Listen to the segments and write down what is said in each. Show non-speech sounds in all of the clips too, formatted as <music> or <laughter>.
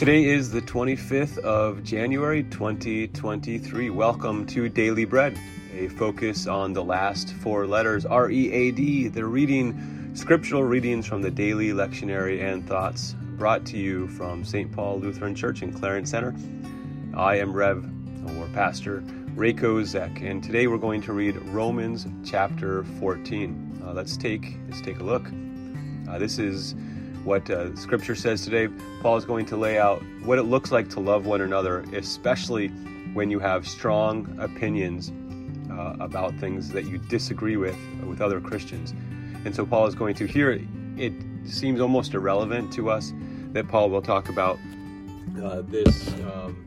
Today is the 25th of January 2023. Welcome to Daily Bread, a focus on the last four letters R E A D. The reading, scriptural readings from the daily lectionary and thoughts brought to you from St. Paul Lutheran Church in Clarence Center. I am Rev or Pastor Rayko Zek, and today we're going to read Romans chapter 14. Uh, let's take let's take a look. Uh, this is what uh, Scripture says today. Paul is going to lay out what it looks like to love one another, especially when you have strong opinions uh, about things that you disagree with with other Christians. And so Paul is going to here. It seems almost irrelevant to us that Paul will talk about uh, this um,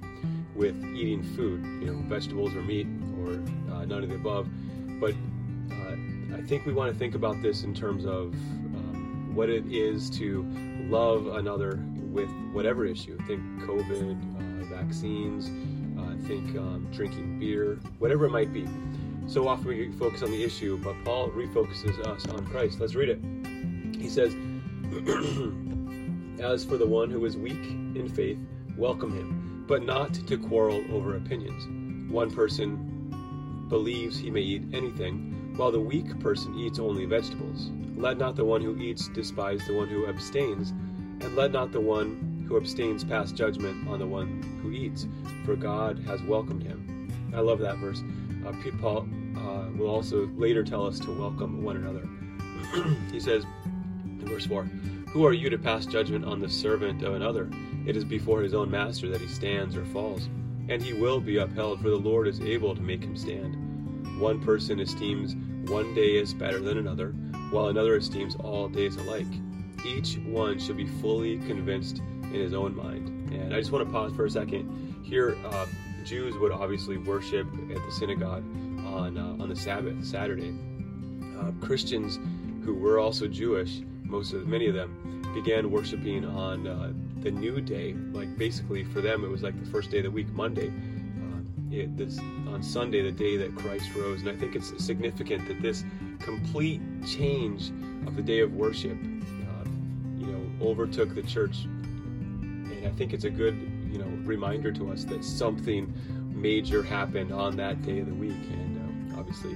with eating food, you know, vegetables or meat or uh, none of the above. But uh, I think we want to think about this in terms of what it is to love another with whatever issue. Think COVID, uh, vaccines, uh, think um, drinking beer, whatever it might be. So often we focus on the issue, but Paul refocuses us on Christ. Let's read it. He says, <clears throat> As for the one who is weak in faith, welcome him, but not to quarrel over opinions. One person believes he may eat anything, while the weak person eats only vegetables. Let not the one who eats despise the one who abstains, and let not the one who abstains pass judgment on the one who eats, for God has welcomed him. I love that verse. Uh, Paul uh, will also later tell us to welcome one another. <clears throat> he says in verse 4 Who are you to pass judgment on the servant of another? It is before his own master that he stands or falls, and he will be upheld, for the Lord is able to make him stand. One person esteems one day as better than another while another esteems all days alike. Each one should be fully convinced in his own mind. And I just want to pause for a second. Here, uh, Jews would obviously worship at the synagogue on uh, on the Sabbath, Saturday. Uh, Christians who were also Jewish, most of many of them, began worshiping on uh, the new day. Like basically for them, it was like the first day of the week, Monday. It, this, on Sunday, the day that Christ rose, and I think it's significant that this complete change of the day of worship, uh, you know, overtook the church. And I think it's a good, you know, reminder to us that something major happened on that day of the week. And uh, obviously,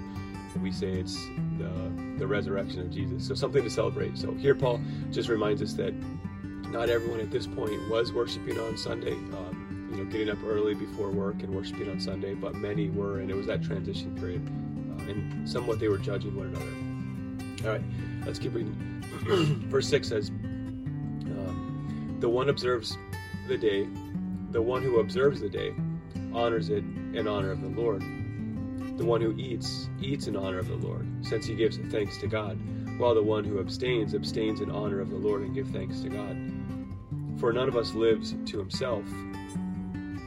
we say it's the, the resurrection of Jesus. So something to celebrate. So here, Paul just reminds us that not everyone at this point was worshiping on Sunday. Um, you know, getting up early before work and worshiping on Sunday, but many were, and it was that transition period and somewhat they were judging one another. All right, let's keep reading. <clears throat> Verse 6 says, um, The one observes the day, the one who observes the day honors it in honor of the Lord. The one who eats, eats in honor of the Lord, since he gives thanks to God, while the one who abstains, abstains in honor of the Lord and gives thanks to God. For none of us lives to himself,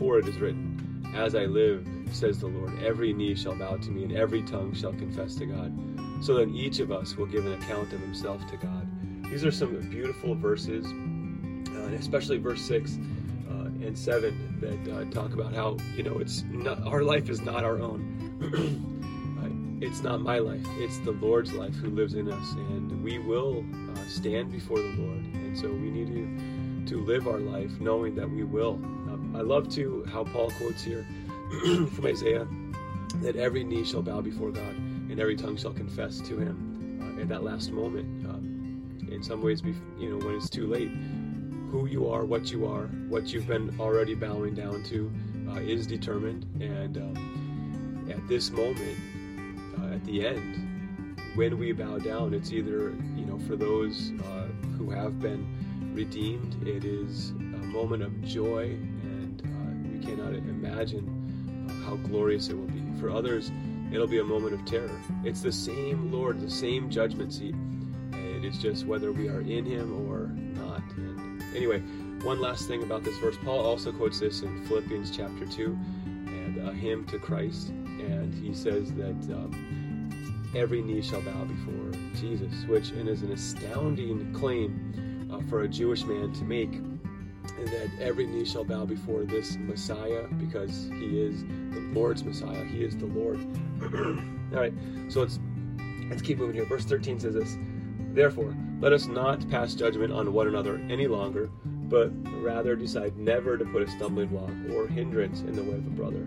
For it is written, As I live, says the Lord. Every knee shall bow to me, and every tongue shall confess to God. So then each of us will give an account of himself to God. These are some beautiful verses, uh, especially verse 6 uh, and 7 that uh, talk about how, you know, it's not, our life is not our own. <clears throat> Uh, it's not my life, it's the Lord's life who lives in us, and we will uh, stand before the Lord. And so we need to, to live our life knowing that we will. I love to how Paul quotes here <clears throat> from Isaiah that every knee shall bow before God and every tongue shall confess to Him uh, at that last moment. Um, in some ways, you know, when it's too late, who you are, what you are, what you've been already bowing down to, uh, is determined. And um, at this moment, uh, at the end, when we bow down, it's either you know for those uh, who have been redeemed, it is a moment of joy, uh, cannot imagine how glorious it will be. For others, it'll be a moment of terror. It's the same Lord, the same judgment seat. It is just whether we are in Him or not. And anyway, One last thing about this verse Paul also quotes this in Philippians chapter 2 and a hymn to Christ. And he says that um, every knee shall bow before Jesus, which is an astounding claim uh, for a Jewish man to make. And that every knee shall bow before this Messiah because he is the Lord's Messiah. He is the Lord. <clears throat> All right, so let's let's keep moving here. Verse 13 says this. Therefore, let us not pass judgment on one another any longer, but rather decide never to put a stumbling block or hindrance in the way of a brother.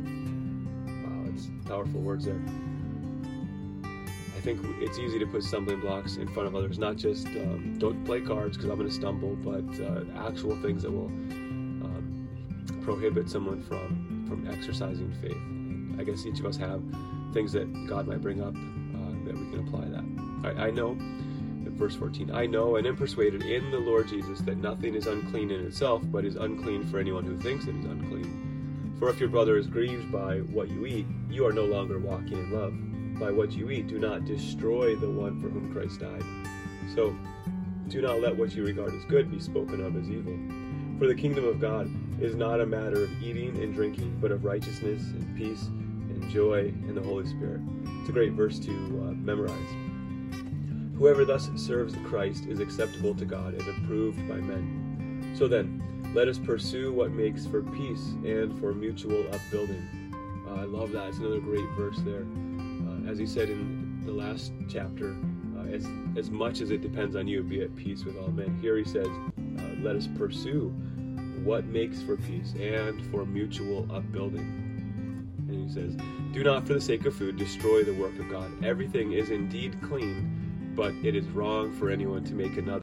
Wow, it's powerful words there. Think it's easy to put stumbling blocks in front of others, not just um, don't play cards because I'm going to stumble, but uh, actual things that will um, prohibit someone from from exercising faith. And I guess each of us have things that God might bring up uh, that we can apply that. I, I know verse 14 I know and am persuaded in the Lord Jesus that nothing is unclean in itself, but is unclean for anyone who thinks it is unclean. For if your brother is grieved by what you eat, you are no longer walking in love. By what you eat, do not destroy the one for whom Christ died. So, do not let what you regard as good be spoken of as evil. For the kingdom of God is not a matter of eating and drinking, but of righteousness and peace and joy in the Holy Spirit. It's a great verse to uh, memorize. Whoever thus serves Christ is acceptable to God and approved by men. So then, let us pursue what makes for peace and for mutual upbuilding. Uh, I love that. It's another great verse there. As he said in the last chapter, uh, as, as much as it depends on you, be at peace with all men. Here he says, uh, let us pursue what makes for peace and for mutual upbuilding. And he says, Do not for the sake of food destroy the work of God. Everything is indeed clean but it is wrong for anyone to make another